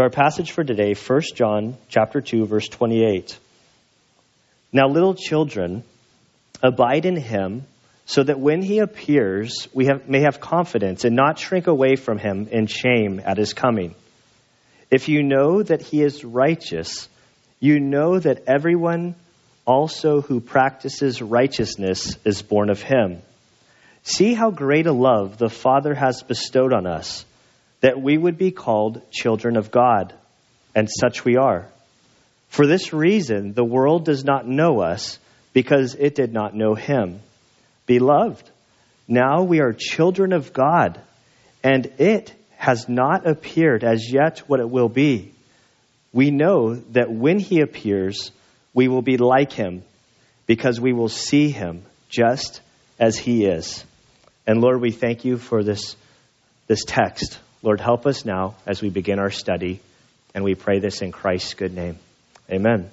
Our passage for today, 1 John chapter 2 verse 28. Now little children, abide in him so that when he appears, we have, may have confidence and not shrink away from him in shame at his coming. If you know that he is righteous, you know that everyone also who practices righteousness is born of him. See how great a love the Father has bestowed on us, that we would be called children of God, and such we are. For this reason, the world does not know us, because it did not know him. Beloved, now we are children of God, and it has not appeared as yet what it will be. We know that when he appears, we will be like him, because we will see him just as he is. And Lord, we thank you for this, this text. Lord, help us now as we begin our study, and we pray this in Christ's good name. Amen.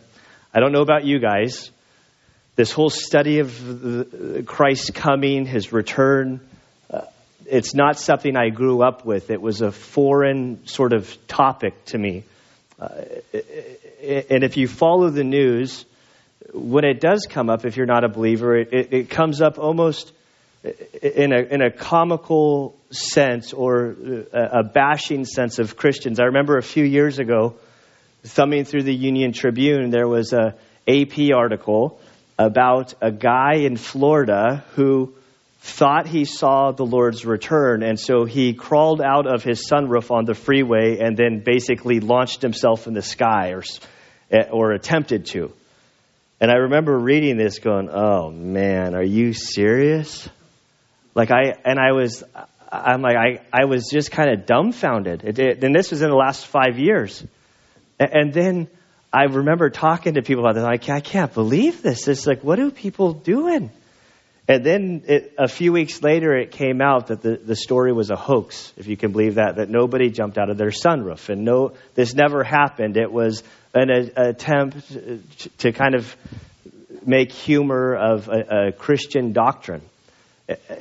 I don't know about you guys. This whole study of Christ's coming, his return, uh, it's not something I grew up with. It was a foreign sort of topic to me. Uh, and if you follow the news, when it does come up, if you're not a believer, it, it, it comes up almost in a, in a comical sense or a, a bashing sense of Christians. I remember a few years ago, thumbing through the Union Tribune, there was a AP article about a guy in Florida who thought he saw the Lord's return, and so he crawled out of his sunroof on the freeway and then basically launched himself in the sky or, eh, or attempted to. And I remember reading this going, oh man, are you serious? Like I, and I was, I'm like, I, I was just kind of dumbfounded. It, it, and this was in the last five years. And, and then I remember talking to people about this. Like, I can't believe this. It's like, what are people doing? And then it, a few weeks later, it came out that the, the story was a hoax, if you can believe that, that nobody jumped out of their sunroof. And no, this never happened. It was an a, attempt to kind of make humor of a, a Christian doctrine.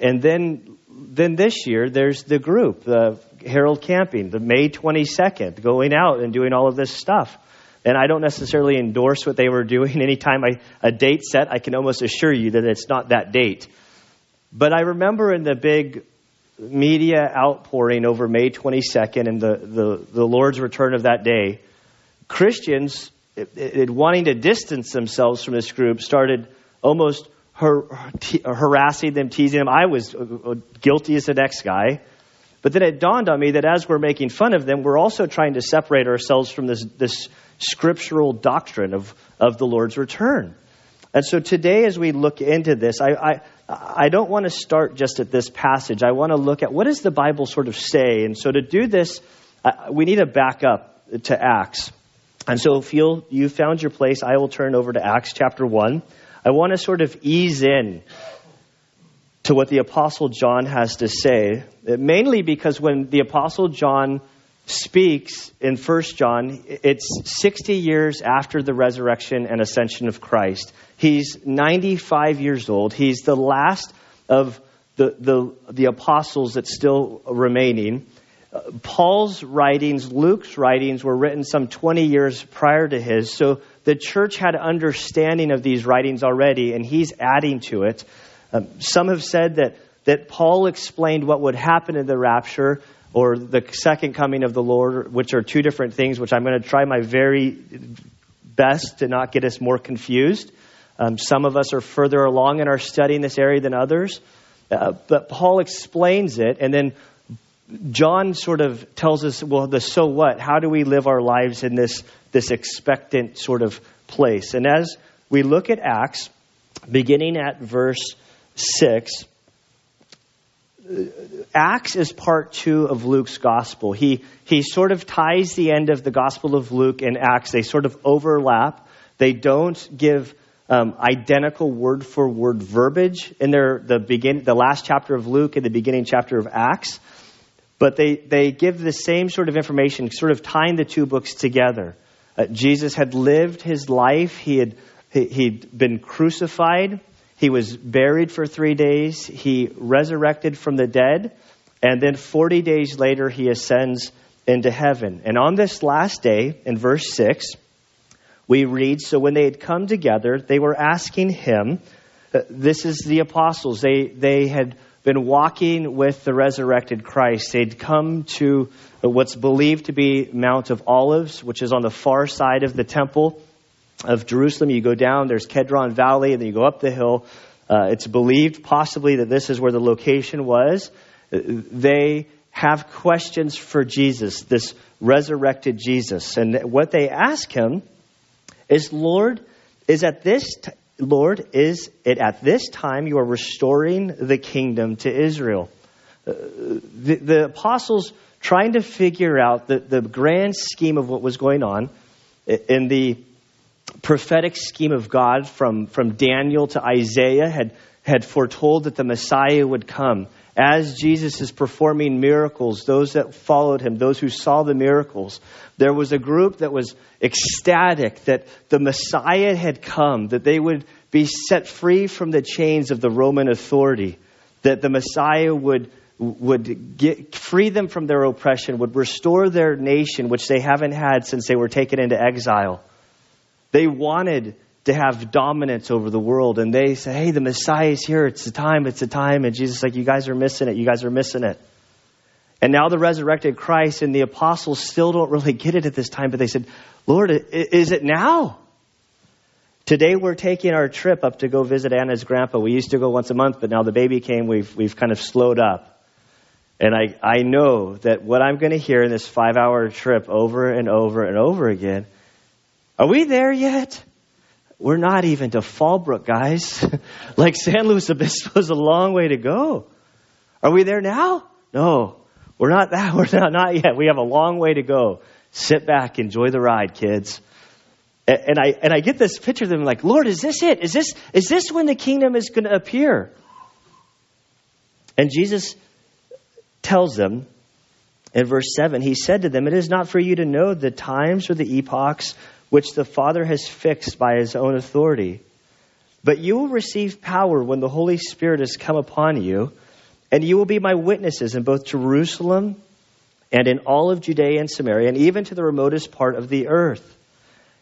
And then, then this year, there's the group, the Harold Camping, the May 22nd, going out and doing all of this stuff. And I don't necessarily endorse what they were doing. Anytime I, a date set, I can almost assure you that it's not that date. But I remember in the big media outpouring over May 22nd and the, the, the Lord's return of that day, Christians, it, it, wanting to distance themselves from this group, started almost harassing them, teasing them. I was uh, uh, guilty as the next guy. But then it dawned on me that as we're making fun of them, we're also trying to separate ourselves from this, this scriptural doctrine of, of the Lord's return. And so today, as we look into this, I, I, I don't want to start just at this passage. I want to look at what does the Bible sort of say. And so to do this, uh, we need to back up to Acts. And so if you you found your place, I will turn over to Acts chapter 1. I want to sort of ease in to what the Apostle John has to say, uh, mainly because when the Apostle John speaks in 1 John, it's 60 years after the resurrection and ascension of Christ. He's 95 years old. He's the last of the, the, the apostles that's still remaining. Paul's writings, Luke's writings, were written some 20 years prior to his. So the church had understanding of these writings already, and he's adding to it. Um, some have said that, that Paul explained what would happen in the rapture or the second coming of the Lord, which are two different things, which I'm going to try my very best to not get us more confused. Um, some of us are further along in our study in this area than others. Uh, but Paul explains it, and then John sort of tells us, well, the so what? How do we live our lives in this, this expectant sort of place? And as we look at Acts, beginning at verse 6, Acts is part two of Luke's gospel. He, he sort of ties the end of the gospel of Luke and Acts. They sort of overlap. They don't give um, identical word for word verbiage in their, the, begin, the last chapter of Luke and the beginning chapter of Acts. But they, they give the same sort of information, sort of tying the two books together. Uh, Jesus had lived his life, he had he, he'd been crucified, he was buried for three days, he resurrected from the dead, and then 40 days later he ascends into heaven. And on this last day, in verse 6, we read So when they had come together, they were asking him, uh, this is the apostles. They, they had been walking with the resurrected Christ. They'd come to what's believed to be Mount of Olives, which is on the far side of the temple of Jerusalem. You go down, there's Kedron Valley, and then you go up the hill. Uh, it's believed possibly that this is where the location was. Uh, they have questions for Jesus, this resurrected Jesus. And what they ask him is, Lord, is at this Lord, is it at this time you are restoring the kingdom to Israel? Uh, the, the, apostles trying to figure out the, the grand scheme of what was going on in the prophetic scheme of God from, from Daniel to Isaiah had, had foretold that the Messiah would come. As Jesus is performing miracles, those that followed him, those who saw the miracles, there was a group that was ecstatic that the Messiah had come, that they would be set free from the chains of the Roman authority, that the Messiah would, would get, free them from their oppression, would restore their nation, which they haven't had since they were taken into exile. They wanted to have dominance over the world, and they say, Hey, the Messiah is here. It's the time. It's the time. And Jesus is like, You guys are missing it. You guys are missing it. And now the resurrected Christ and the apostles still don't really get it at this time, but they said, Lord, is it now? Today we're taking our trip up to go visit Anna's grandpa. We used to go once a month, but now the baby came, we've, we've kind of slowed up. And I, I know that what I'm going to hear in this five hour trip over and over and over again are we there yet? We're not even to Fallbrook, guys. like San Luis Obispo is a long way to go. Are we there now? No, we're not that. We're not, not yet. We have a long way to go. Sit back, enjoy the ride, kids. And I, and I get this picture of them like, Lord, is this it? Is this, is this when the kingdom is going to appear? And Jesus tells them in verse 7, He said to them, It is not for you to know the times or the epochs which the Father has fixed by His own authority. But you will receive power when the Holy Spirit has come upon you, and you will be my witnesses in both Jerusalem and in all of Judea and Samaria, and even to the remotest part of the earth.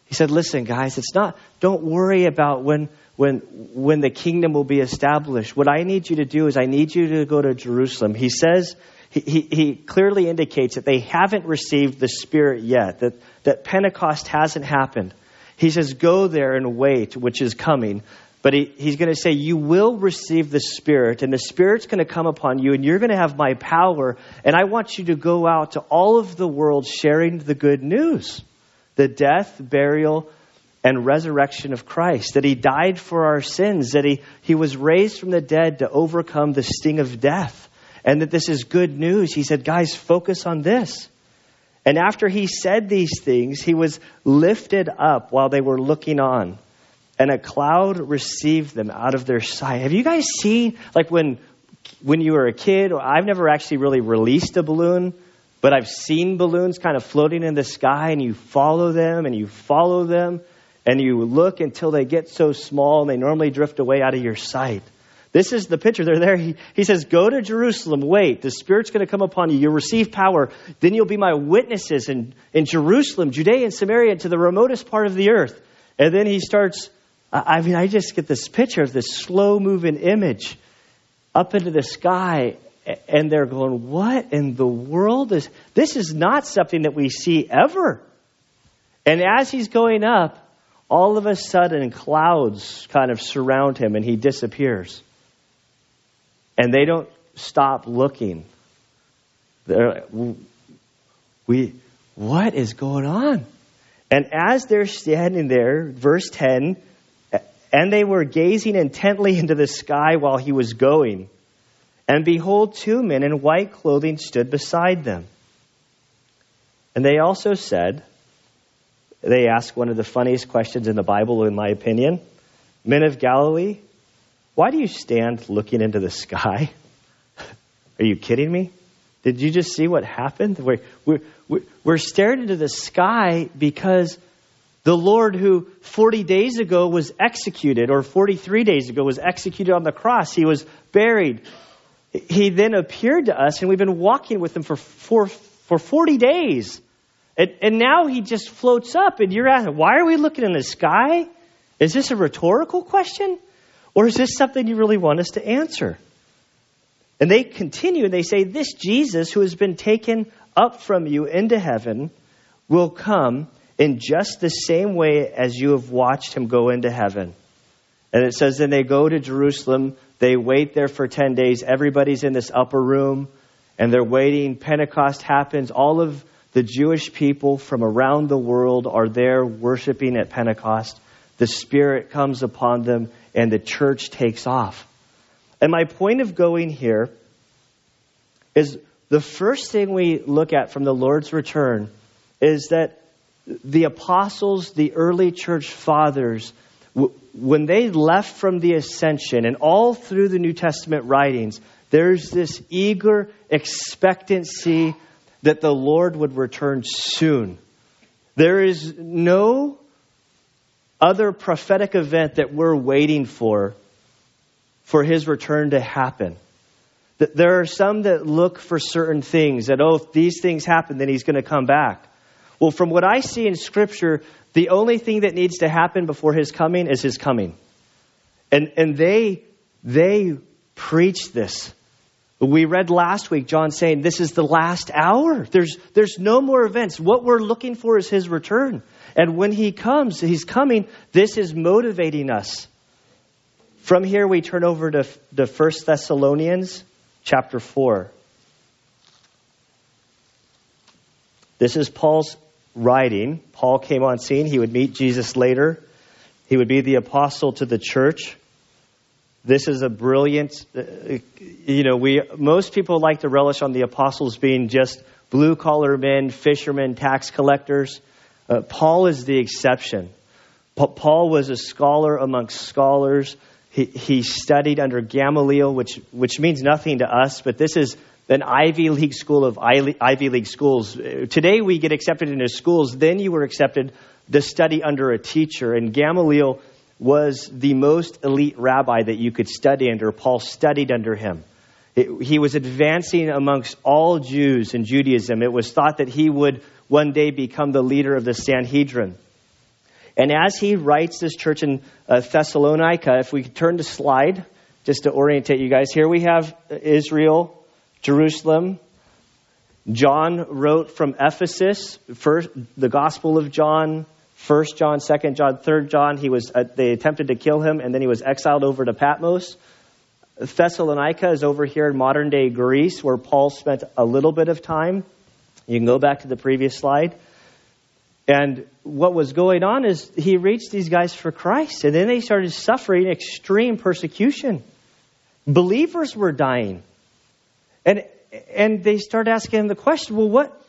He said, Listen, guys, it's not, don't worry about when, when, when the kingdom will be established. What I need you to do is I need you to go to Jerusalem. He says, he, he, clearly indicates that they haven't received the Spirit yet, that, that Pentecost hasn't happened. He says, Go there and wait, which is coming. But he, he's going to say, You will receive the Spirit, and the Spirit's going to come upon you, and you're going to have my power. And I want you to go out to all of the world sharing the good news the death, burial, and resurrection of Christ, that he died for our sins, that he, he was raised from the dead to overcome the sting of death, and that this is good news. He said, Guys, focus on this. And after he said these things, he was lifted up while they were looking on, and a cloud received them out of their sight. Have you guys seen, like when, when you were a kid, I've never actually really released a balloon, but I've seen balloons kind of floating in the sky, and you follow them and you follow them, and you look until they get so small and they normally drift away out of your sight. This is the picture. They're there. He, he says, Go to Jerusalem. Wait. The Spirit's going to come upon you. You'll receive power. Then you'll be my witnesses in, in Jerusalem, Judea, and Samaria, to the remotest part of the earth. And then he starts. I mean, I just get this picture of this slow moving image up into the sky and they're going, What in the world is this? Is not something that we see ever. And as he's going up, all of a sudden clouds kind of surround him and he disappears. And they don't stop looking. They're we, what is going on? And as they're standing there, verse 10, and they were gazing intently into the sky while he was going. And behold, two men in white clothing stood beside them. And they also said, they asked one of the funniest questions in the Bible, in my opinion Men of Galilee, why do you stand looking into the sky? Are you kidding me? Did you just see what happened? We're, we're, we're staring into the sky because the Lord, who 40 days ago was executed, or 43 days ago was executed on the cross, he was buried, he then appeared to us, and we've been walking with him for four, for 40 days. And, and now he just floats up, and you're asking, why are we looking in the sky? Is this a rhetorical question? Or is this something you really want us to answer? And they continue and they say, This Jesus who has been taken up from you into heaven will come in just the same way as you have watched him go into heaven. And it says, Then they go to Jerusalem. They wait there for 10 days. Everybody's in this upper room and they're waiting. Pentecost happens. All of the Jewish people from around the world are there worshiping at Pentecost. The Spirit comes upon them and the church takes off. And my point of going here is the first thing we look at from the Lord's return is that the apostles, the early church fathers, when they left from the ascension and all through the New Testament writings, there's this eager expectancy that the Lord would return soon. There is no other prophetic event that we're waiting for for his return to happen. There are some that look for certain things, that, oh, if these things happen, then he's going to come back. Well, from what I see in Scripture, the only thing that needs to happen before his coming is his coming. And, and they, they preach this. We read last week, John saying, This is the last hour. There's, there's no more events. What we're looking for is his return. And when he comes, he's coming, this is motivating us. From here, we turn over to the First Thessalonians chapter 4. This is Paul's writing. Paul came on scene. He would meet Jesus later. He would be the apostle to the church. This is a brilliant, uh, you know, we, most people like to relish on the apostles being just blue collar men, fishermen, tax collectors. Uh, Paul is the exception. Pa- Paul was a scholar amongst scholars. He, he studied under Gamaliel, which, which means nothing to us, but this is an Ivy League school of Ivy League schools. Today we get accepted into schools. Then you were accepted to study under a teacher. And Gamaliel was the most elite rabbi that you could study under. Paul studied under him. It, he was advancing amongst all Jews in Judaism. It was thought that he would one day become the leader of the Sanhedrin. And as he writes this church in uh, Thessalonica, if we could turn to slide, just to orientate you guys, here we have Israel, Jerusalem. John wrote from Ephesus, first the Gospel of John, First John, Second John, Third John. He was uh, they attempted to kill him, and then he was exiled over to Patmos. Thessalonica is over here in modern day Greece, where Paul spent a little bit of time. You can go back to the previous slide. And what was going on is he reached these guys for Christ, and then they started suffering extreme persecution. Believers were dying. And, and they start asking him the question well, what,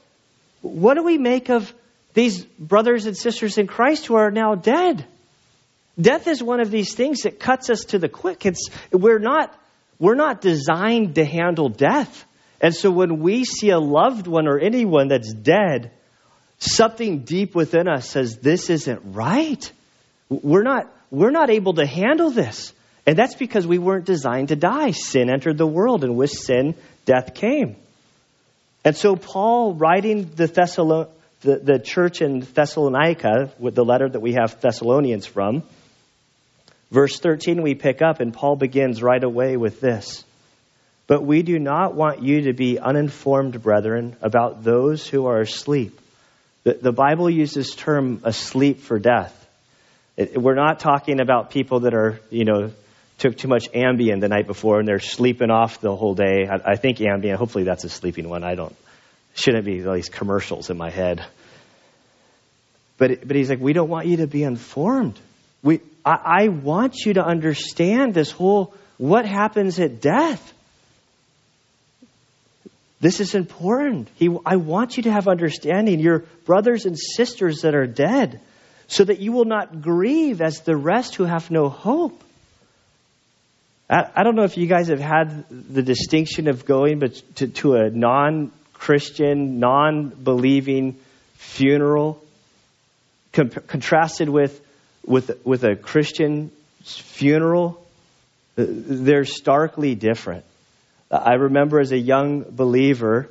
what do we make of these brothers and sisters in Christ who are now dead? Death is one of these things that cuts us to the quick. It's, we're, not, we're not designed to handle death. And so when we see a loved one or anyone that's dead, something deep within us says, This isn't right. We're not, we're not able to handle this. And that's because we weren't designed to die. Sin entered the world, and with sin, death came. And so, Paul, writing the, the, the church in Thessalonica, with the letter that we have Thessalonians from, verse 13 we pick up, and Paul begins right away with this. But we do not want you to be uninformed, brethren, about those who are asleep. The, the Bible uses term asleep for death. It, we're not talking about people that are, you know, took too much Ambien the night before and they're sleeping off the whole day. I, I think Ambien, hopefully that's a sleeping one. I don't, shouldn't be these commercials in my head. But, but he's like, we don't want you to be informed. We, I, I want you to understand this whole, what happens at death. This is important. He, I want you to have understanding. Your brothers and sisters that are dead, so that you will not grieve as the rest who have no hope. I, I don't know if you guys have had the distinction of going but to, to a non Christian, non believing funeral contrasted with, with, with a Christian funeral. Uh, they're starkly different. I remember as a young believer,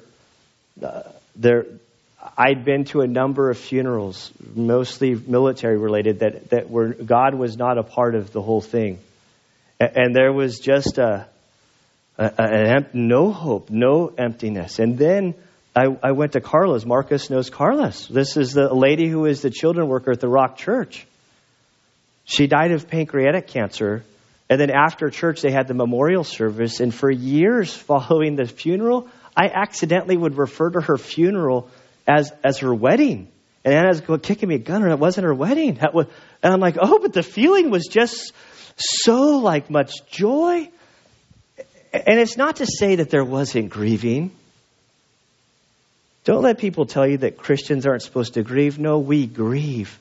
uh, there, I'd been to a number of funerals, mostly military related, that, that were, God was not a part of the whole thing. And, and there was just a, a, a, no hope, no emptiness. And then I, I went to Carlos. Marcus knows Carlos. This is the lady who is the children worker at the Rock Church. She died of pancreatic cancer. And then after church, they had the memorial service. And for years following the funeral, I accidentally would refer to her funeral as, as her wedding. And Anna's kicking me a gun, and it wasn't her wedding. Was, and I'm like, oh, but the feeling was just so like much joy. And it's not to say that there wasn't grieving. Don't let people tell you that Christians aren't supposed to grieve. No, we grieve.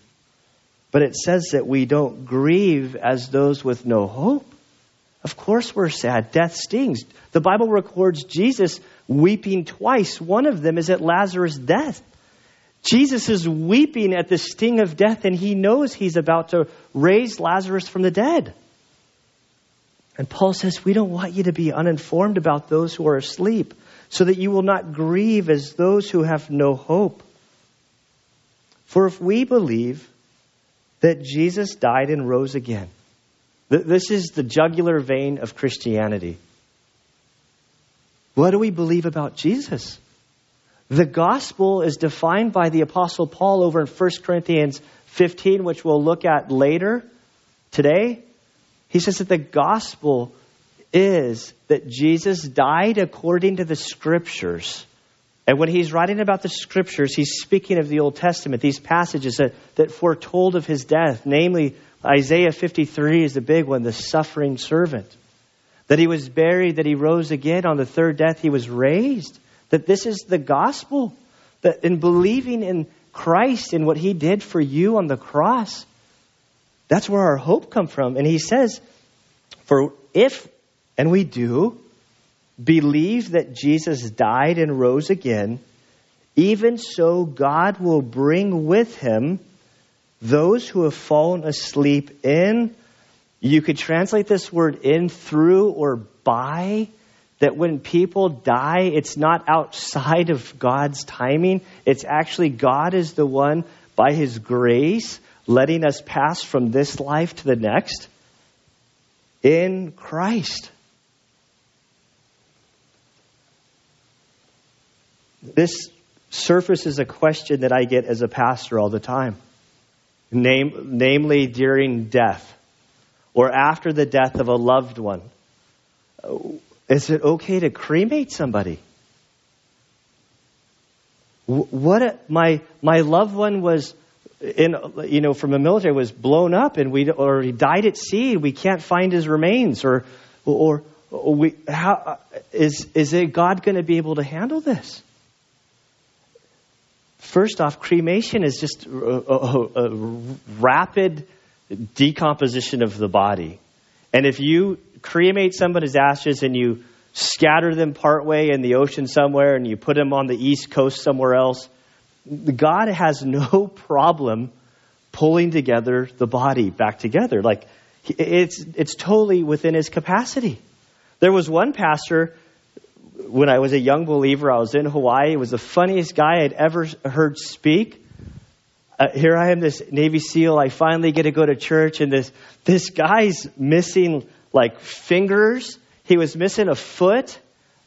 But it says that we don't grieve as those with no hope. Of course, we're sad. Death stings. The Bible records Jesus weeping twice. One of them is at Lazarus' death. Jesus is weeping at the sting of death, and he knows he's about to raise Lazarus from the dead. And Paul says, We don't want you to be uninformed about those who are asleep, so that you will not grieve as those who have no hope. For if we believe that Jesus died and rose again, this is the jugular vein of Christianity. What do we believe about Jesus? The gospel is defined by the Apostle Paul over in 1 Corinthians 15, which we'll look at later today. He says that the gospel is that Jesus died according to the scriptures. And when he's writing about the scriptures, he's speaking of the Old Testament, these passages that, that foretold of his death. Namely, Isaiah 53 is the big one, the suffering servant that he was buried, that he rose again. On the third death, he was raised. That this is the gospel. That in believing in Christ and what he did for you on the cross, that's where our hope comes from. And he says, For if, and we do, believe that Jesus died and rose again, even so God will bring with him those who have fallen asleep in you could translate this word in, through, or by. That when people die, it's not outside of God's timing. It's actually God is the one, by His grace, letting us pass from this life to the next in Christ. This surfaces a question that I get as a pastor all the time, Name, namely during death or after the death of a loved one. Is it okay to cremate somebody? What a, my my loved one was in you know from the military was blown up and we or he died at sea we can't find his remains or or, we how is is it God going to be able to handle this? First off, cremation is just a, a, a rapid decomposition of the body. And if you cremate somebody's ashes and you scatter them partway in the ocean somewhere and you put them on the east coast somewhere else, God has no problem pulling together the body back together. Like it's it's totally within his capacity. There was one pastor when I was a young believer, I was in Hawaii. It was the funniest guy I'd ever heard speak uh, here I am, this Navy SEAL. I finally get to go to church, and this this guy's missing like fingers. He was missing a foot.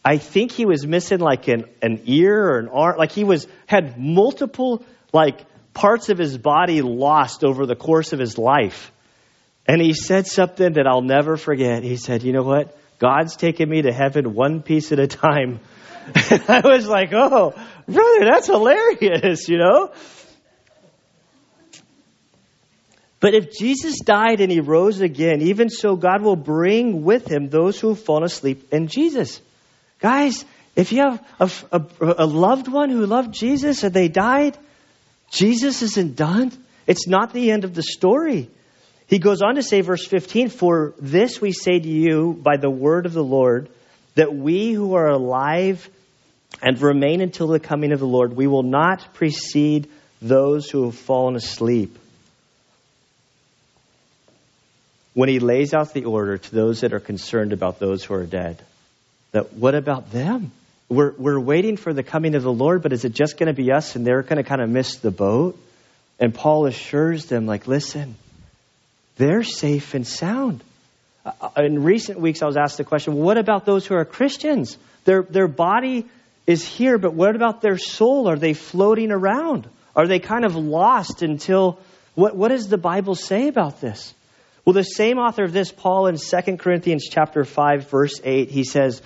I think he was missing like an, an ear or an arm. Like he was had multiple like parts of his body lost over the course of his life. And he said something that I'll never forget. He said, "You know what? God's taking me to heaven one piece at a time." I was like, "Oh, brother, that's hilarious," you know. But if Jesus died and he rose again, even so, God will bring with him those who have fallen asleep in Jesus. Guys, if you have a, a, a, loved one who loved Jesus and they died, Jesus isn't done. It's not the end of the story. He goes on to say, verse 15, For this we say to you by the word of the Lord, that we who are alive and remain until the coming of the Lord, we will not precede those who have fallen asleep when he lays out the order to those that are concerned about those who are dead. That what about them? we're, we're waiting for the coming of the Lord, but is it just going to be us and they're going to kind of miss the boat? And Paul assures them, like, listen, they're safe and sound. Uh, in recent weeks, I was asked the question, what about those who are Christians? Their, their body is here, but what about their soul? Are they floating around? Are they kind of lost until, what, what does the Bible say about this? Well, the same author of this, Paul, in 2 Corinthians chapter 5, verse 8, he says,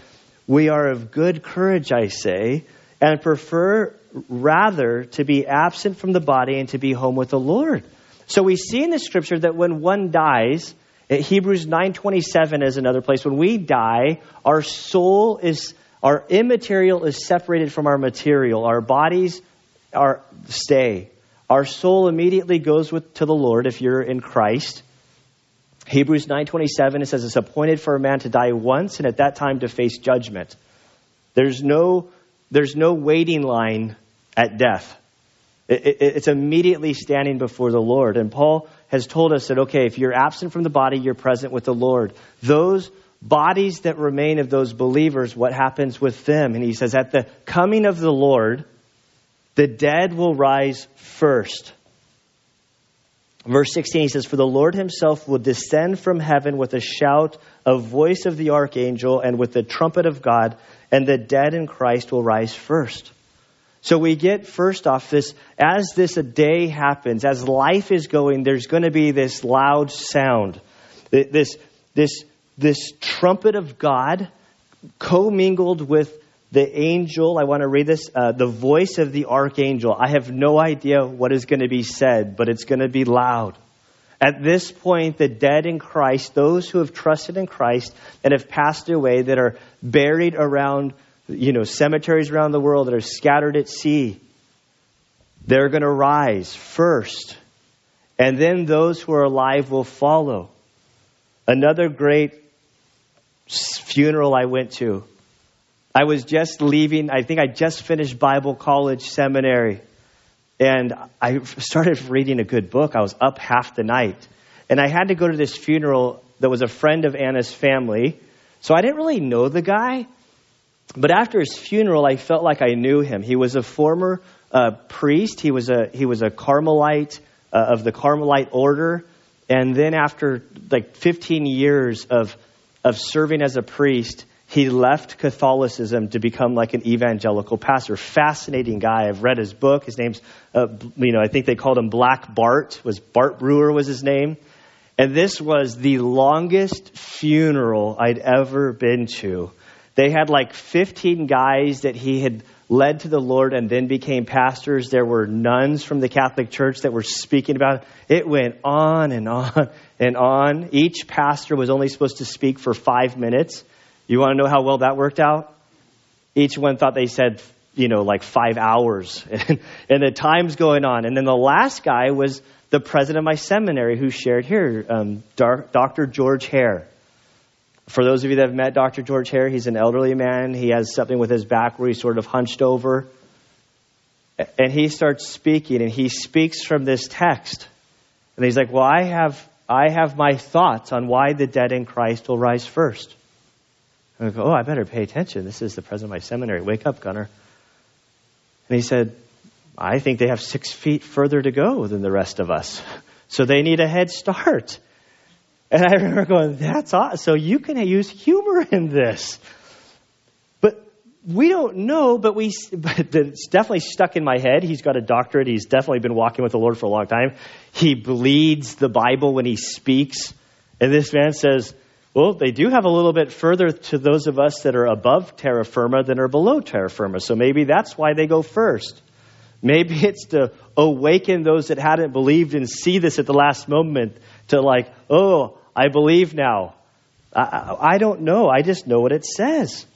We are of good courage, I say, and prefer rather to be absent from the body and to be home with the Lord. So we see in the scripture that when one dies, eh, Hebrews 9:27 is another place. When we die, our soul is our immaterial is separated from our material. Our bodies are stay. Our soul immediately goes with, to the Lord if you're in Christ. Hebrews 9:27 it says it's appointed for a man to die once and at that time to face judgment. There's no there's no waiting line at death. It, it, it's immediately standing before the Lord. And Paul has told us that okay, if you're absent from the body, you're present with the Lord. Those bodies that remain of those believers, what happens with them? And he says, at the coming of the Lord, the dead will rise first. Verse 16, he says, For the Lord himself will descend from heaven with a shout, a voice of the archangel, and with the trumpet of God, and the dead in Christ will rise first. So we get first off this, as this a day happens, as life is going, there's going to be this loud sound, this, this, this trumpet of God commingled with the angel, I want to read this, uh, the voice of the archangel. I have no idea what is going to be said, but it's going to be loud. At this point, the dead in Christ, those who have trusted in Christ and have passed away, that are buried around, you know, cemeteries around the world, that are scattered at sea, they're going to rise first. And then those who are alive will follow. Another great funeral I went to I was just leaving, I think I just finished Bible college seminary. And I started reading a good book. I was up half the night. And I had to go to this funeral that was a friend of Anna's family. So I didn't really know the guy. But after his funeral, I felt like I knew him. He was a former uh, priest, he was a, he was a Carmelite uh, of the Carmelite order. And then after like 15 years of, of serving as a priest, he left Catholicism to become like an evangelical pastor. Fascinating guy. I've read his book. His name's, uh, you know, I think they called him Black Bart. Was Bart Brewer was his name, and this was the longest funeral I'd ever been to. They had like 15 guys that he had led to the Lord and then became pastors. There were nuns from the Catholic Church that were speaking about it. It went on and on and on. Each pastor was only supposed to speak for five minutes. You want to know how well that worked out? Each one thought they said, you know, like five hours. And, the time's going on. And then the last guy was the president of my seminary who shared here, um, Dr. George Hare. For those of you that have met Dr. George Hare, he's an elderly man. He has something with his back where he's sort of hunched over. And he starts speaking, and he speaks from this text. And he's like, Well, I have, I have my thoughts on why the dead in Christ will rise first. And I go, oh, I better pay attention. This is the president of my seminary. Wake up, Gunner. And he said, I think they have six feet further to go than the rest of us. So they need a head start. And I remember going, that's awesome. So you can use humor in this. But we don't know, but we, but it's definitely stuck in my head. He's got a doctorate. He's definitely been walking with the Lord for a long time. He bleeds the Bible when he speaks. And this man says, well, they do have a little bit further to those of us that are above terra firma than are below terra firma. So maybe that's why they go first. Maybe it's to awaken those that hadn't believed and see this at the last moment to, like, oh, I believe now. I, I don't know. I just know what it says.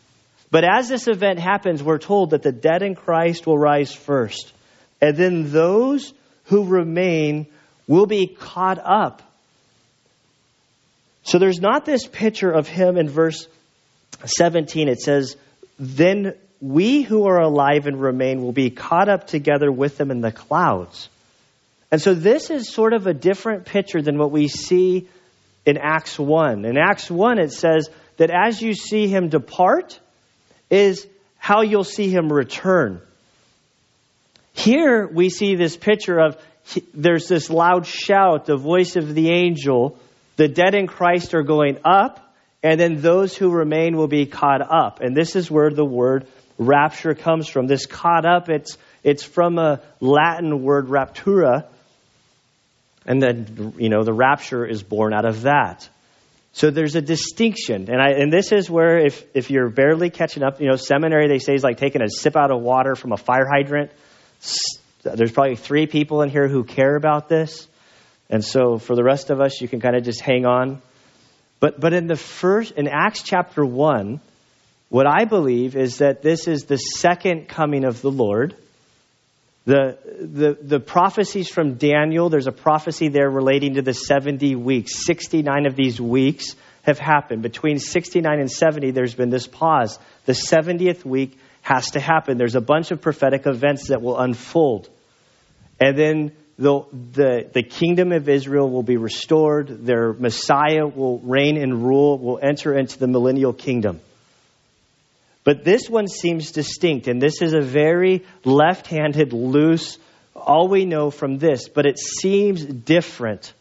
But as this event happens, we're told that the dead in Christ will rise first. And then those who remain will be caught up so there's not this picture of him in verse 17. It says, Then we who are alive and remain will be caught up together with them in the clouds. And so this is sort of a different picture than what we see in Acts 1. In Acts 1, it says that as you see him depart, is how you'll see him return. Here we see this picture of there's this loud shout, the voice of the angel. The dead in Christ are going up, and then those who remain will be caught up. And this is where the word rapture comes from. This caught up, it's, it's from a Latin word raptura, and then, you know, the rapture is born out of that. So there's a distinction. And, I, and this is where, if, if you're barely catching up, you know, seminary, they say, is like taking a sip out of water from a fire hydrant. There's probably three people in here who care about this. And so for the rest of us, you can kind of just hang on. But, but in the first, in Acts chapter 1, what I believe is that this is the second coming of the Lord. The, the, the prophecies from Daniel, there's a prophecy there relating to the 70 weeks. 69 of these weeks have happened. Between 69 and 70, there's been this pause. The 70th week has to happen. There's a bunch of prophetic events that will unfold. And then the, the, the kingdom of Israel will be restored. Their Messiah will reign and rule, will enter into the millennial kingdom. But this one seems distinct, and this is a very left handed, loose, all we know from this, but it seems different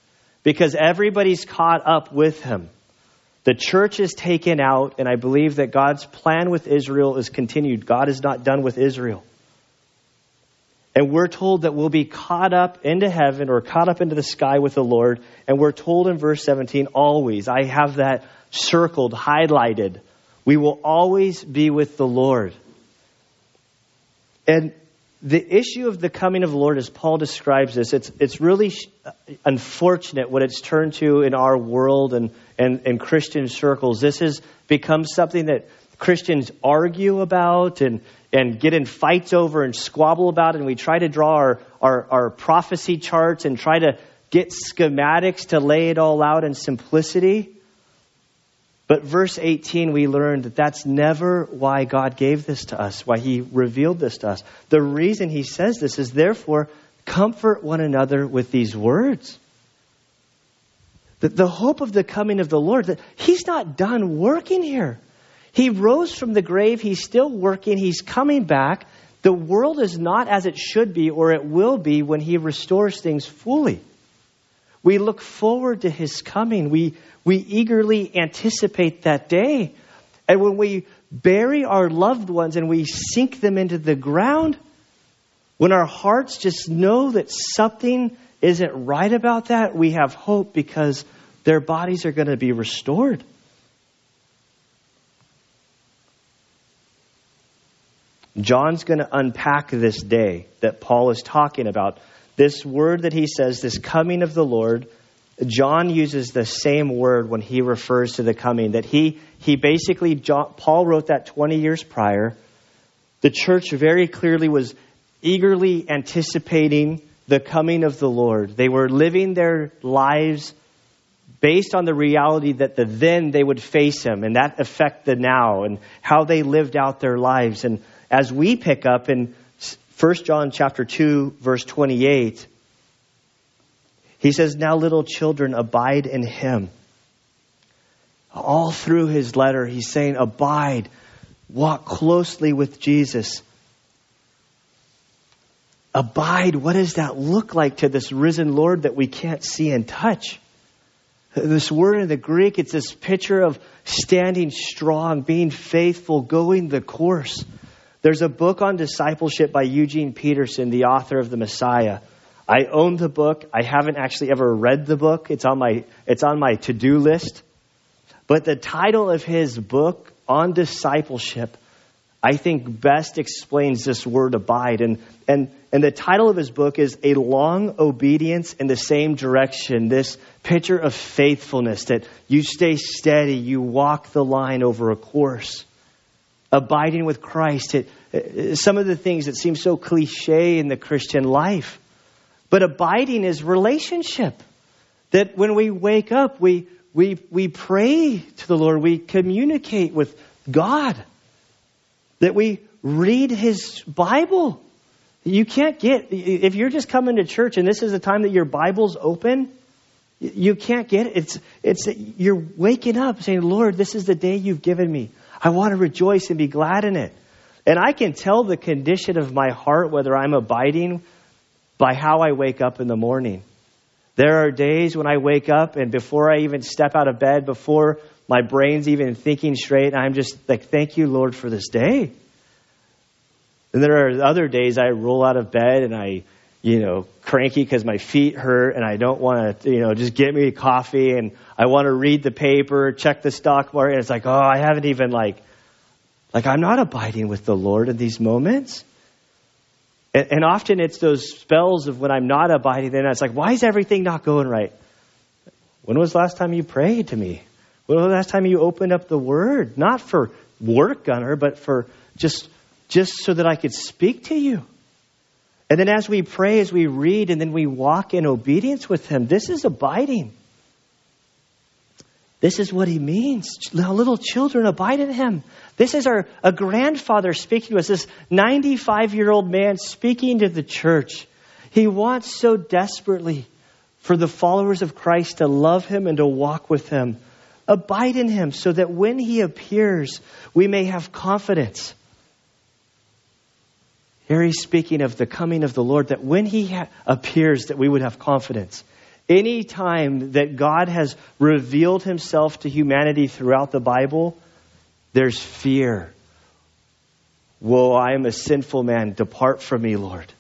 because everybody's caught up with him. The church is taken out, and I believe that God's plan with Israel is continued. God is not done with Israel. And we're told that we'll be caught up into heaven or caught up into the sky with the Lord. And we're told in verse 17, always. I have that circled, highlighted. We will always be with the Lord. And the issue of the coming of the Lord, as Paul describes this, it's, it's really uh, unfortunate what it's turned to in our world and, and, and Christian circles. This has become something that Christians argue about and, and get in fights over and squabble about, and we try to draw our, our, our prophecy charts and try to get schematics to lay it all out in simplicity. But verse 18, we learned that that's never why God gave this to us, why He revealed this to us. The reason He says this is, therefore, comfort one another with these words. The, the hope of the coming of the Lord, that He's not done working here. He rose from the grave, He's still working, He's coming back. The world is not as it should be or it will be when He restores things fully. We look forward to His coming. We, we eagerly anticipate that day. And when we bury our loved ones and we sink them into the ground, when our hearts just know that something isn't right about that, we have hope because their bodies are going to be restored. John's going to unpack this day that Paul is talking about. This word that he says, this coming of the Lord, John uses the same word when he refers to the coming. That he, he basically, John, Paul wrote that 20 years prior. The church very clearly was eagerly anticipating the coming of the Lord. They were living their lives based on the reality that the then they would face him and that affect the now and how they lived out their lives. And as we pick up in 1 John chapter 2 verse 28, he says, Now, little children, abide in him. All through his letter, he's saying, Abide, walk closely with Jesus. Abide, what does that look like to this risen Lord that we can't see and touch? This word in the Greek, it's this picture of standing strong, being faithful, going the course. There's a book on discipleship by Eugene Peterson, the author of the Message. I own the book. I haven't actually ever read the book. It's on my, it's on my to do list. But the title of his book on discipleship, I think best explains this word abide. And, and, and the title of his book is A Long Obedience in the Same Direction. This picture of faithfulness that you stay steady, you walk the line over a course. Abiding with Christ. It, uh, some of the things that seem so cliche in the Christian life but abiding is relationship. That when we wake up, we, we, we pray to the Lord, we communicate with God, that we read His Bible. You can't get, if you're just coming to church and this is the time that your Bible's open, you can't get it. It's, it's, you're waking up saying, Lord, this is the day you've given me. I want to rejoice and be glad in it. And I can tell the condition of my heart, whether I'm abiding, by how I wake up in the morning. There are days when I wake up and before I even step out of bed, before my brain's even thinking straight, I'm just like, thank you, Lord, for this day. And there are other days I roll out of bed and I, you know, cranky because my feet hurt and I don't want to, you know, just get me coffee and I want to read the paper, check the stock market. And it's like, oh, I haven't even like, like I'm not abiding with the Lord in these moments. And, and often it's those spells of when I'm not abiding and it's like, why is everything not going right? When was the last time you prayed to me? When was the last time you opened up the word? Not for work, Gunner, but for just just so that I could speak to you. And then as we pray, as we read, and then we walk in obedience with Him, this is abiding. This is what He means. Little children abide in Him. This is our a grandfather speaking to us, this 95 year old man speaking to the church. He wants so desperately for the followers of Christ to love Him and to walk with Him. Abide in Him so that when He appears, we may have confidence here he's speaking of the coming of the Lord, that when he ha- appears, that we would have confidence. Any time that God has revealed himself to humanity throughout the Bible, there's fear. Woe, I am a sinful man. Depart from me, Lord.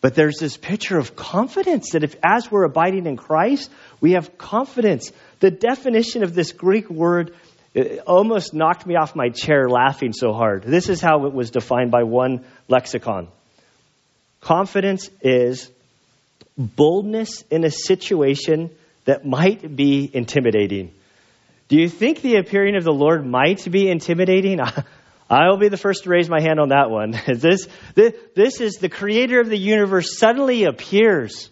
But there's this picture of confidence that if, as we're abiding in Christ, we have confidence. The definition of this Greek word it almost knocked me off my chair laughing so hard. This is how it was defined by one lexicon Confidence is boldness in a situation that might be intimidating. Do you think the appearing of the Lord might be intimidating? I'll be the first to raise my hand on that one. This, this, this is the creator of the universe suddenly appears.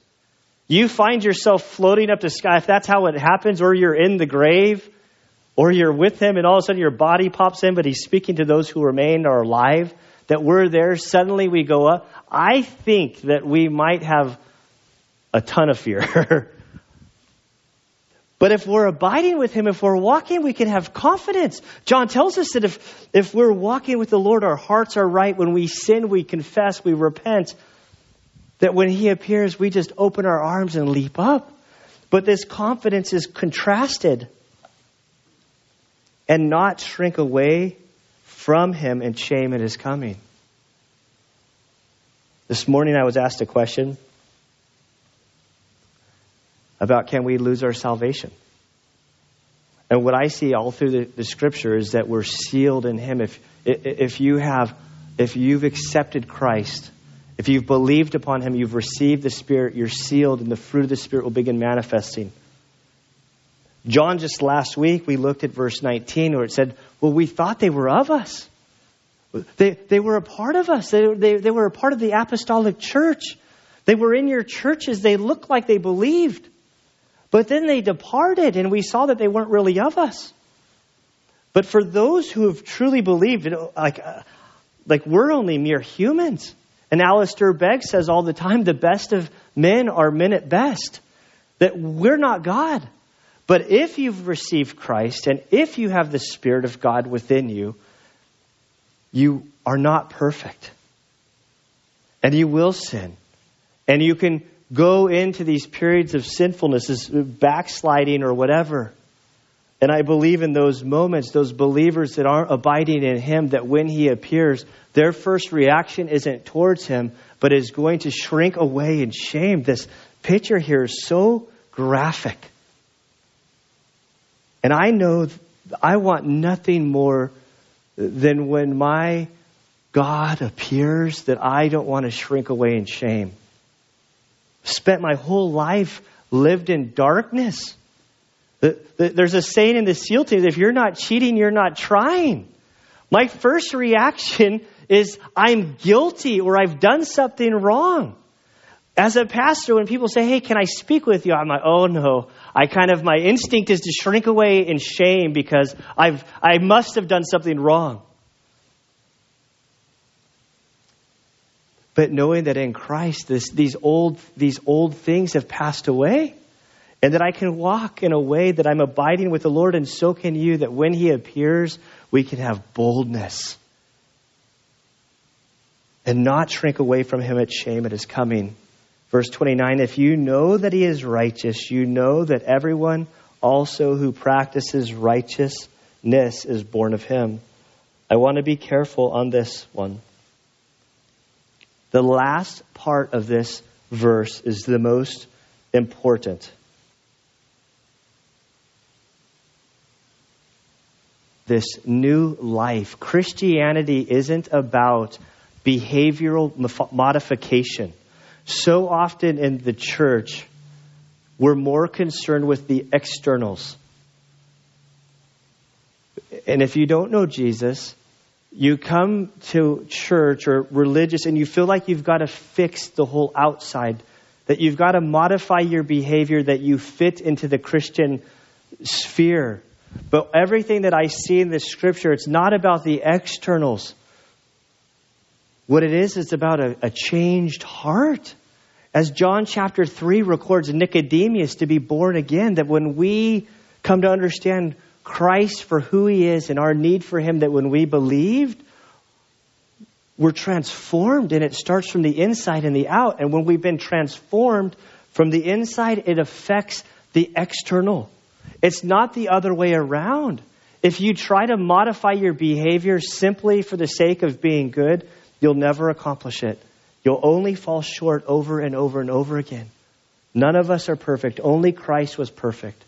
You find yourself floating up to sky. If that's how it happens, or you're in the grave, or you're with him and all of a sudden your body pops in, but he's speaking to those who remain or are alive, that we're there, suddenly we go up. I think that we might have a ton of fear. but if we're abiding with him, if we're walking, we can have confidence. John tells us that if, if we're walking with the Lord, our hearts are right. When we sin, we confess, we repent. That when he appears, we just open our arms and leap up. But this confidence is contrasted and not shrink away from him in shame at his coming. This morning I was asked a question about can we lose our salvation? And what I see all through the, the scripture is that we're sealed in him. If, if you have, if you've accepted Christ, if you've believed upon him, you've received the Spirit, you're sealed, and the fruit of the Spirit will begin manifesting. John, just last week, we looked at verse 19 where it said, Well, we thought they were of us. They, they were a part of us, they, they, they were a part of the apostolic church. They were in your churches, they looked like they believed. But then they departed, and we saw that they weren't really of us. But for those who have truly believed, like, uh, like we're only mere humans. And Alistair Begg says all the time the best of men are men at best. That we're not God. But if you've received Christ and if you have the Spirit of God within you, you are not perfect. And you will sin. And you can go into these periods of sinfulness, backsliding or whatever. And I believe in those moments, those believers that aren't abiding in Him, that when He appears, their first reaction isn't towards Him, but is going to shrink away in shame. This picture here is so graphic. And I know I want nothing more than when my God appears that I don't want to shrink away in shame. Spent my whole life lived in darkness. There's a saying in the SEAL team if you're not cheating, you're not trying. My first reaction is I'm guilty or I've done something wrong. As a pastor, when people say, Hey, can I speak with you? I'm like, Oh no, I kind of, my instinct is to shrink away in shame because I've, I must have done something wrong. But knowing that in Christ, this, these, old, these old things have passed away, and that I can walk in a way that I'm abiding with the Lord, and so can you, that when He appears, we can have boldness. and not shrink away from him at shame at his coming. Verse 29 If you know that he is righteous, you know that everyone also who practices righteousness is born of him. I want to be careful on this one. The last part of this verse is the most important. This new life. Christianity isn't about behavioral modification. So often in the church, we're more concerned with the externals. And if you don't know Jesus, you come to church or religious and you feel like you've got to fix the whole outside, that you've got to modify your behavior that you fit into the Christian sphere. But everything that I see in the scripture, it's not about the externals. What it is, it's about a, a changed heart. As John chapter 3 records Nicodemus to be born again, that when we come to understand Christ for who he is and our need for him, that when we believed, we're transformed and it starts from the inside and the out. And when we've been transformed from the inside, it affects the external. It's not the other way around. If you try to modify your behavior simply for the sake of being good, you'll never accomplish it. You'll only fall short over and over and over again. None of us are perfect. Only Christ was perfect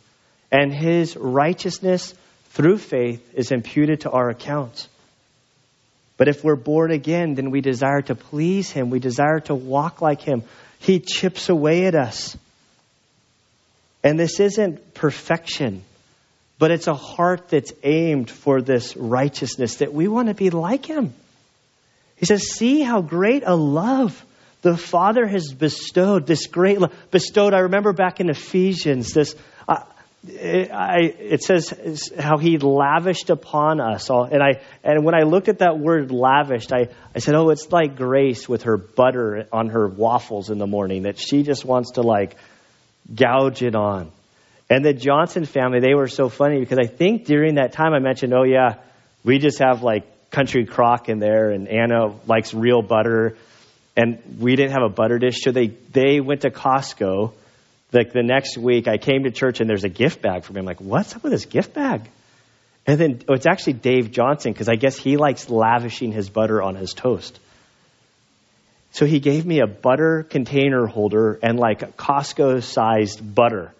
and his righteousness through faith is imputed to our accounts. But if we're born again, then we desire to please him, we desire to walk like him. He chips away at us. And this isn't perfection, but it's a heart that's aimed for this righteousness that we want to be like him. He says, See how great a love the Father has bestowed, this great love. Bestowed, I remember back in Ephesians, this. Uh, it, I, it says how he lavished upon us all and i and when i looked at that word lavished i, I said oh it's like grace with her butter on her waffles in the morning that she just wants to like gouge it on and the johnson family they were so funny because i think during that time i mentioned oh yeah we just have like country crock in there and anna likes real butter and we didn't have a butter dish so they they went to costco like the next week, I came to church and there's a gift bag for me. I'm like, what's up with this gift bag? And then oh, it's actually Dave Johnson because I guess he likes lavishing his butter on his toast. So he gave me a butter container holder and like Costco sized butter.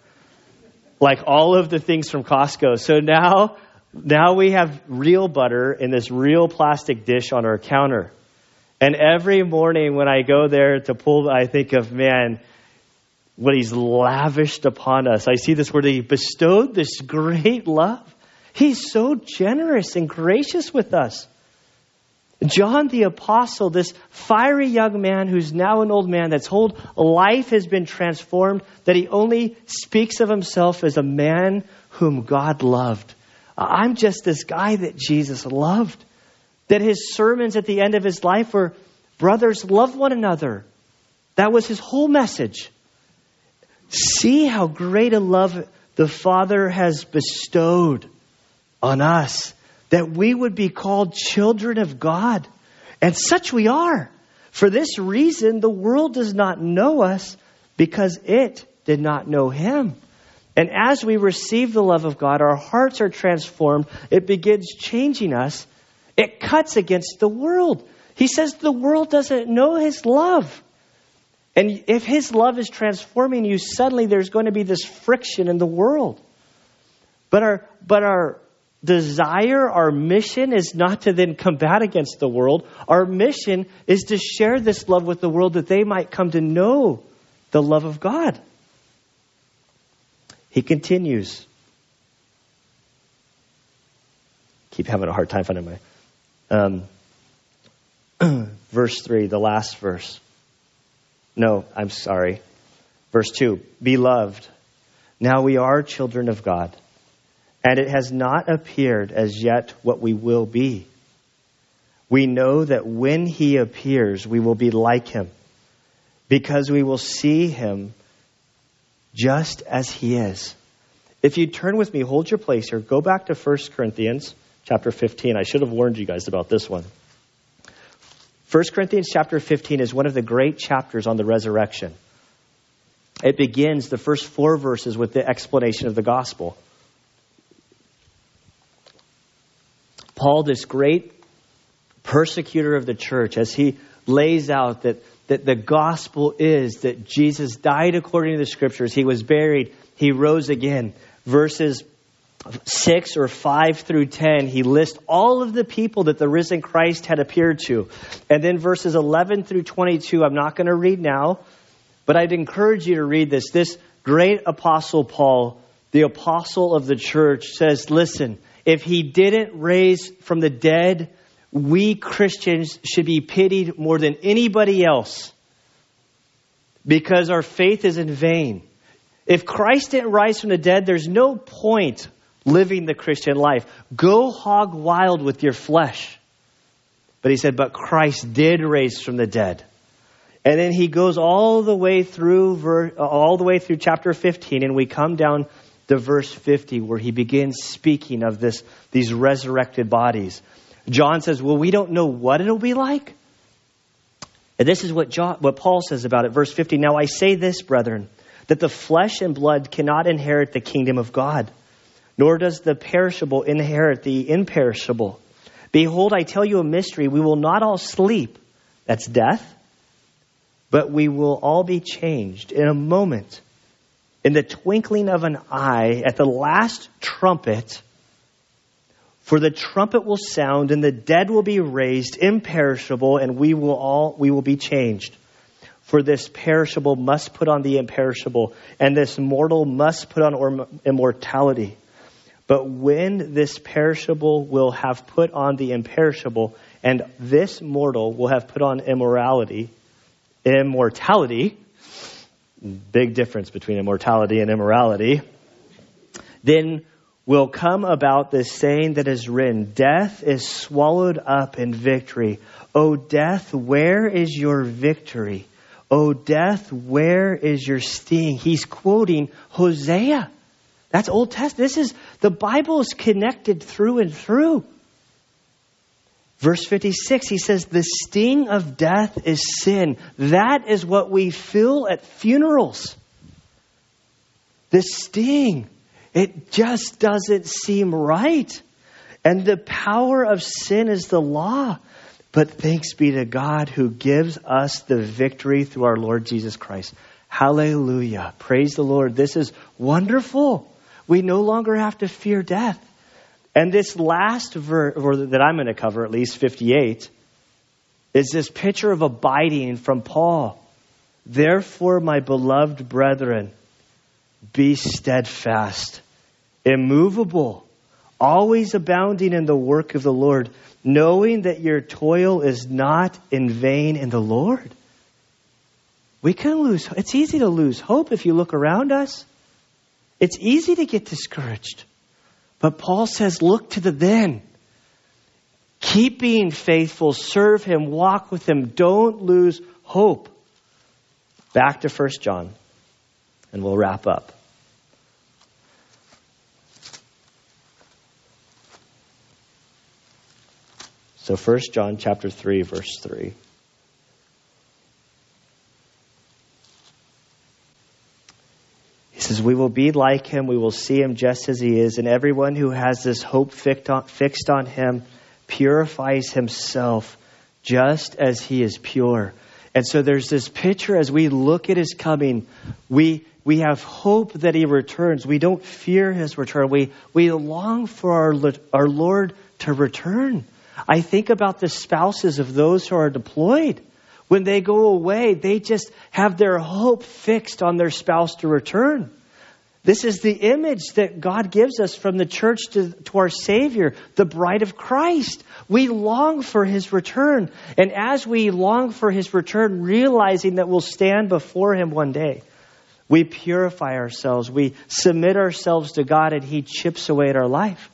Like all of the things from Costco. So now, now we have real butter in this real plastic dish on our counter. And every morning when I go there to pull, I think of, man, what he's lavished upon us. I see this where he bestowed this great love. He's so generous and gracious with us. John the Apostle, this fiery young man who's now an old man, that's whole life has been transformed, that he only speaks of himself as a man whom God loved. I'm just this guy that Jesus loved. That his sermons at the end of his life were, brothers, love one another. That was his whole message. See how great a love the Father has bestowed on us that we would be called children of God. And such we are. For this reason, the world does not know us because it did not know Him. And as we receive the love of God, our hearts are transformed. It begins changing us. It cuts against the world. He says the world doesn't know His love. And if His love is transforming you, suddenly there's going to be this friction in the world. But our, but our desire, our mission is not to then combat against the world. Our mission is to share this love with the world that they might come to know the love of God. He continues. Keep having a hard time finding my. Um, verse 3, the last verse. No, I'm sorry. Verse 2 Beloved, now we are children of God, and it has not appeared as yet what we will be. We know that when he appears, we will be like him, because we will see him just as he is. If you turn with me, hold your place here, go back to 1 Corinthians chapter 15. I should have warned you guys about this one. 1 Corinthians chapter 15 is one of the great chapters on the resurrection. It begins the first four verses with the explanation of the gospel. Paul, this great persecutor of the church, as he lays out that, that the gospel is that Jesus died according to the scriptures, he was buried, he rose again. Verses 6 or 5 through 10, he lists all of the people that the risen Christ had appeared to. And then verses 11 through 22, I'm not going to read now, but I'd encourage you to read this. This great apostle Paul, the apostle of the church, says, Listen, if he didn't raise from the dead, we Christians should be pitied more than anybody else because our faith is in vain. If Christ didn't rise from the dead, there's no point living the Christian life. Go hog wild with your flesh. But he said, but Christ did raise from the dead. And then he goes all the way through all the way through chapter 15 and we come down to verse 50 where he begins speaking of this these resurrected bodies. John says, "Well, we don't know what it'll be like." And this is what John, what Paul says about it verse 50. Now I say this, brethren, that the flesh and blood cannot inherit the kingdom of God nor does the perishable inherit the imperishable. Behold, I tell you a mystery. We will not all sleep. That's death. But we will all be changed in a moment, in the twinkling of an eye, at the last trumpet. For the trumpet will sound, and the dead will be raised imperishable, and we will all we will be changed. For this perishable must put on the imperishable, and this mortal must put on immortality. But when this perishable will have put on the imperishable, and this mortal will have put on immorality, immortality, big difference between immortality and immorality, then will come about this saying that is written Death is swallowed up in victory. O death, where is your victory? O death, where is your sting? He's quoting Hosea. That's Old Testament. This is, the Bible is connected through and through. Verse 56, he says, The sting of death is sin. That is what we feel at funerals. The sting. It just doesn't seem right. And the power of sin is the law. But thanks be to God who gives us the victory through our Lord Jesus Christ. Hallelujah. Praise the Lord. This is wonderful. We no longer have to fear death. And this last verse, that I'm going to cover, at least 58, is this picture of abiding from Paul. Therefore, my beloved brethren, be steadfast, immovable, always abounding in the work of the Lord, knowing that your toil is not in vain in the Lord. We can lose, it's easy to lose hope if you look around us. It's easy to get discouraged. But Paul says, look to the then. Keep being faithful, serve him, walk with him, don't lose hope. Back to 1 John, and we'll wrap up. So 1 John chapter 3 verse 3. He says, We will be like him. We will see him just as he is. And everyone who has this hope fixed on him purifies himself just as he is pure. And so there's this picture as we look at his coming, we, we have hope that he returns. We don't fear his return. We, we long for our, our Lord to return. I think about the spouses of those who are deployed. When they go away, they just have their hope fixed on their spouse to return. This is the image that God gives us from the church to, to, our Savior, the bride of Christ. We long for His return. And as we long for His return, realizing that we'll stand before Him one day, we purify ourselves. We submit ourselves to God, and He chips away at our life.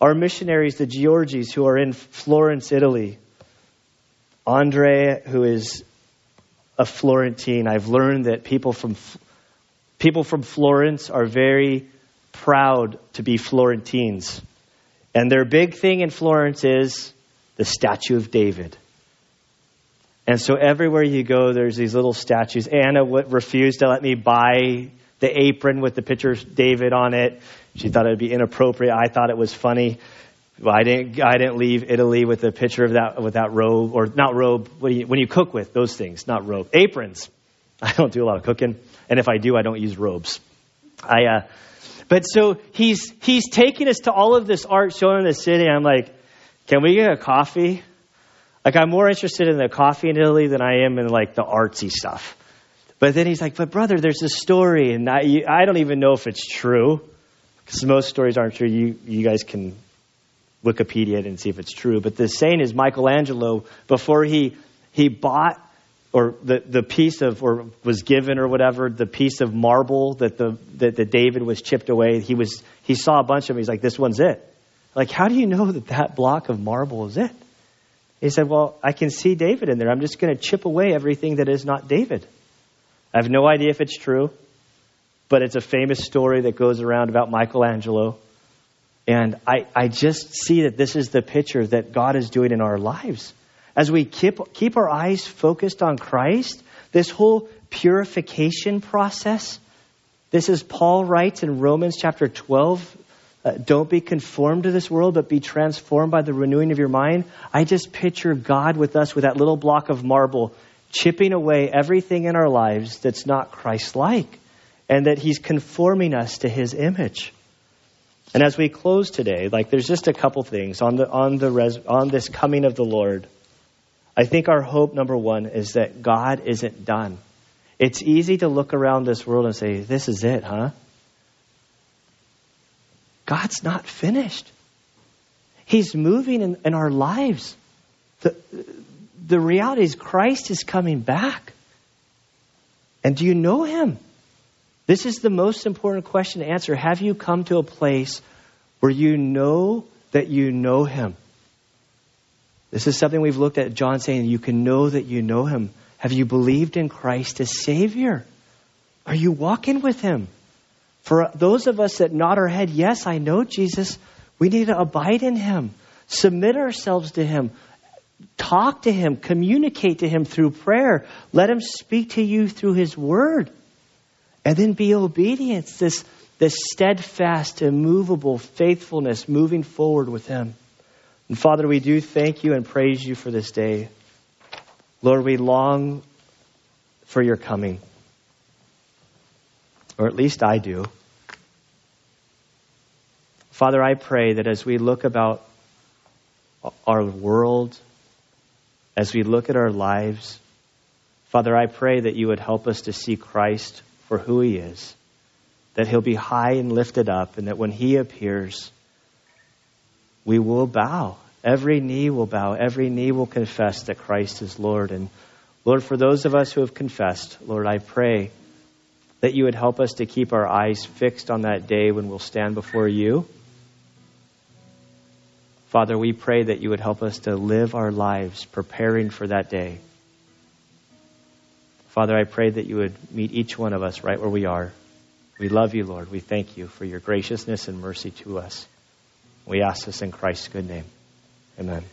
Our missionaries, the Georgis, who are in Florence, Italy, Andre, who is a Florentine, I've learned that people from People from Florence are very proud to be Florentines. And their big thing in Florence is the statue of David. And so everywhere you go, there's these little statues. Anna refused to let me buy the apron with the picture of David on it. She thought it would be inappropriate. I thought it was funny. Well, I didn't. I didn't leave Italy with a picture of that with that robe or not robe. What you, when you cook with those things, not robe, aprons. I don't do a lot of cooking, and if I do, I don't use robes. I. Uh, but so he's he's taking us to all of this art shown in the city. I'm like, can we get a coffee? Like I'm more interested in the coffee in Italy than I am in like the artsy stuff. But then he's like, but brother, there's a story, and I, I don't even know if it's true because most stories aren't true. You you guys can Wikipedia it and see if it's true. But the saying is Michelangelo, before he, he bought or the, the piece of, or was given or whatever, the piece of marble that the, that, that David was chipped away, he was, he saw a bunch of them. He's like, this one's it. Like, how do you know that that block of marble is it? He said, well, I can see David in there. I'm just going to chip away everything that is not David. I have no idea if it's true, but it's a famous story that goes around about Michelangelo and I, I just see that this is the picture that God is doing in our lives. As we keep, keep our eyes focused on Christ, this whole purification process, this is Paul writes in Romans chapter 12 uh, don't be conformed to this world, but be transformed by the renewing of your mind. I just picture God with us with that little block of marble, chipping away everything in our lives that's not Christ like, and that He's conforming us to His image. And as we close today, like there's just a couple things on the on the res, on this coming of the Lord. I think our hope number 1 is that God isn't done. It's easy to look around this world and say, "This is it, huh?" God's not finished. He's moving in, in our lives. The, the reality is Christ is coming back. And do you know him? This is the most important question to answer. Have you come to a place where you know that you know him? This is something we've looked at. John saying, You can know that you know him. Have you believed in Christ as Savior? Are you walking with him? For those of us that nod our head, yes, I know Jesus, we need to abide in him, submit ourselves to him, talk to him, communicate to him through prayer, let him speak to you through his word. And then be obedient, this, this steadfast, immovable faithfulness moving forward with Him. And Father, we do thank you and praise you for this day. Lord, we long for your coming. Or at least I do. Father, I pray that as we look about our world, as we look at our lives, Father, I pray that you would help us to see Christ for who he is, that he'll be high and lifted up, and that when he appears, we will bow. Every knee will bow. Every knee will confess that Christ is Lord. And Lord, for those of us who have confessed, Lord, I pray that you would help us to keep our eyes fixed on that day when we'll stand before you. Father, we pray that you would help us to live our lives preparing for that day. Father, I pray that you would meet each one of us right where we are. We love you, Lord. We thank you for your graciousness and mercy to us. We ask this in Christ's good name. Amen.